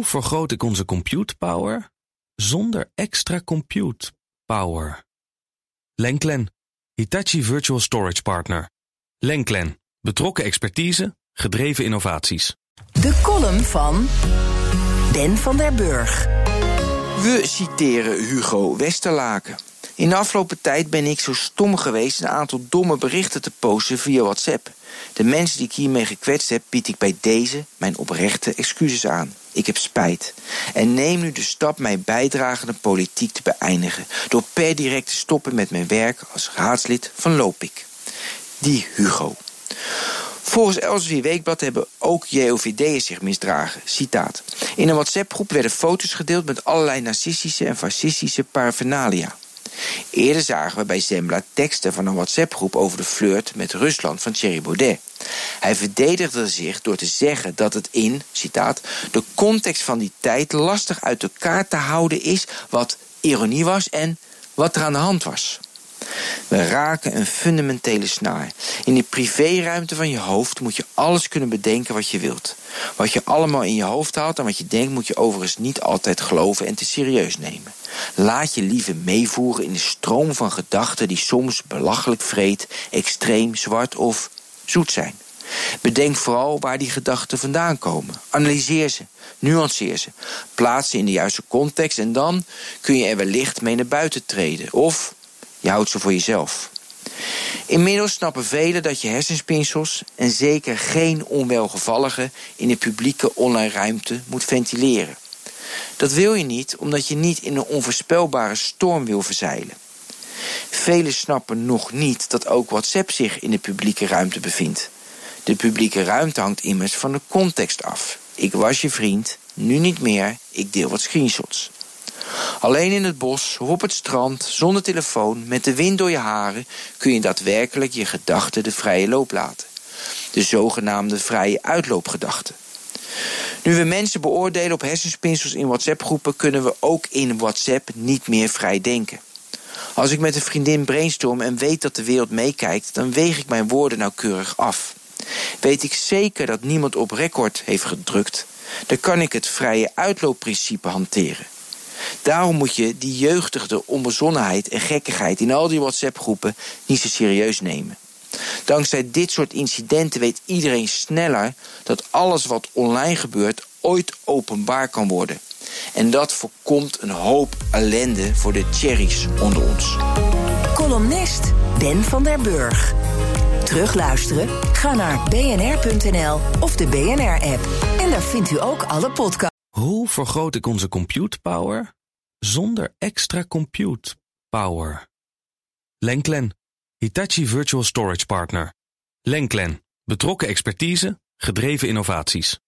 Hoe vergroot ik onze compute power zonder extra compute power? Lenklen, Hitachi Virtual Storage Partner. Lenklen, betrokken expertise, gedreven innovaties. De column van Ben van der Burg. We citeren Hugo Westerlaken. In de afgelopen tijd ben ik zo stom geweest een aantal domme berichten te posten via WhatsApp. De mensen die ik hiermee gekwetst heb, bied ik bij deze mijn oprechte excuses aan. Ik heb spijt. En neem nu de stap mijn bijdrage aan de politiek te beëindigen. Door per direct te stoppen met mijn werk als raadslid van Lopik. Die Hugo. Volgens Elsevier Weekblad hebben ook JOVD'ers zich misdragen. Citaat. In een WhatsApp-groep werden foto's gedeeld met allerlei narcistische en fascistische paraphernalia. Eerder zagen we bij Zembla teksten van een WhatsApp-groep over de flirt met Rusland van Thierry Baudet. Hij verdedigde zich door te zeggen dat het in, citaat, de context van die tijd lastig uit elkaar te houden is wat ironie was en wat er aan de hand was. We raken een fundamentele snaar. In de privéruimte van je hoofd moet je alles kunnen bedenken wat je wilt. Wat je allemaal in je hoofd haalt en wat je denkt moet je overigens niet altijd geloven en te serieus nemen. Laat je liever meevoeren in de stroom van gedachten die soms belachelijk vreed, extreem, zwart of zoet zijn. Bedenk vooral waar die gedachten vandaan komen. Analyseer ze, nuanceer ze, plaats ze in de juiste context en dan kun je er wellicht mee naar buiten treden. Of je houdt ze voor jezelf. Inmiddels snappen velen dat je hersenspinsels, en zeker geen onwelgevallige, in de publieke online ruimte moet ventileren. Dat wil je niet omdat je niet in een onvoorspelbare storm wil verzeilen. Velen snappen nog niet dat ook WhatsApp zich in de publieke ruimte bevindt. De publieke ruimte hangt immers van de context af. Ik was je vriend, nu niet meer, ik deel wat screenshots. Alleen in het bos of op het strand, zonder telefoon, met de wind door je haren, kun je daadwerkelijk je gedachten de vrije loop laten. De zogenaamde vrije uitloopgedachten. Nu we mensen beoordelen op hersenspinsels in WhatsApp-groepen, kunnen we ook in WhatsApp niet meer vrij denken. Als ik met een vriendin brainstorm en weet dat de wereld meekijkt, dan weeg ik mijn woorden nauwkeurig af. Weet ik zeker dat niemand op record heeft gedrukt, dan kan ik het vrije uitloopprincipe hanteren. Daarom moet je die jeugdige onbezonnenheid en gekkigheid in al die WhatsApp-groepen niet zo serieus nemen. Dankzij dit soort incidenten weet iedereen sneller dat alles wat online gebeurt ooit openbaar kan worden. En dat voorkomt een hoop ellende voor de cherries onder ons. Columnist Ben van der Burg. Terugluisteren? Ga naar bnr.nl of de BNR-app. En daar vindt u ook alle podcasts. Hoe vergroot ik onze compute power zonder extra compute power? Lenklen, Hitachi Virtual Storage Partner. Lenklen, betrokken expertise, gedreven innovaties.